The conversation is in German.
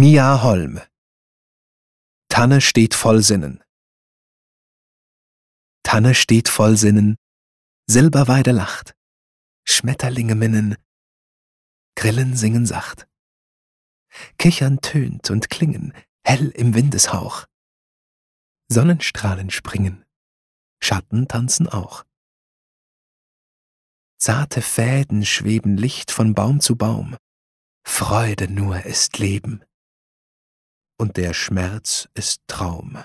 Mia Holm. Tanne steht voll Sinnen. Tanne steht voll Sinnen, Silberweide lacht, Schmetterlinge minnen, Grillen singen sacht. Kichern tönt und klingen, hell im Windeshauch. Sonnenstrahlen springen, Schatten tanzen auch. Zarte Fäden schweben Licht von Baum zu Baum, Freude nur ist Leben, und der Schmerz ist Traum.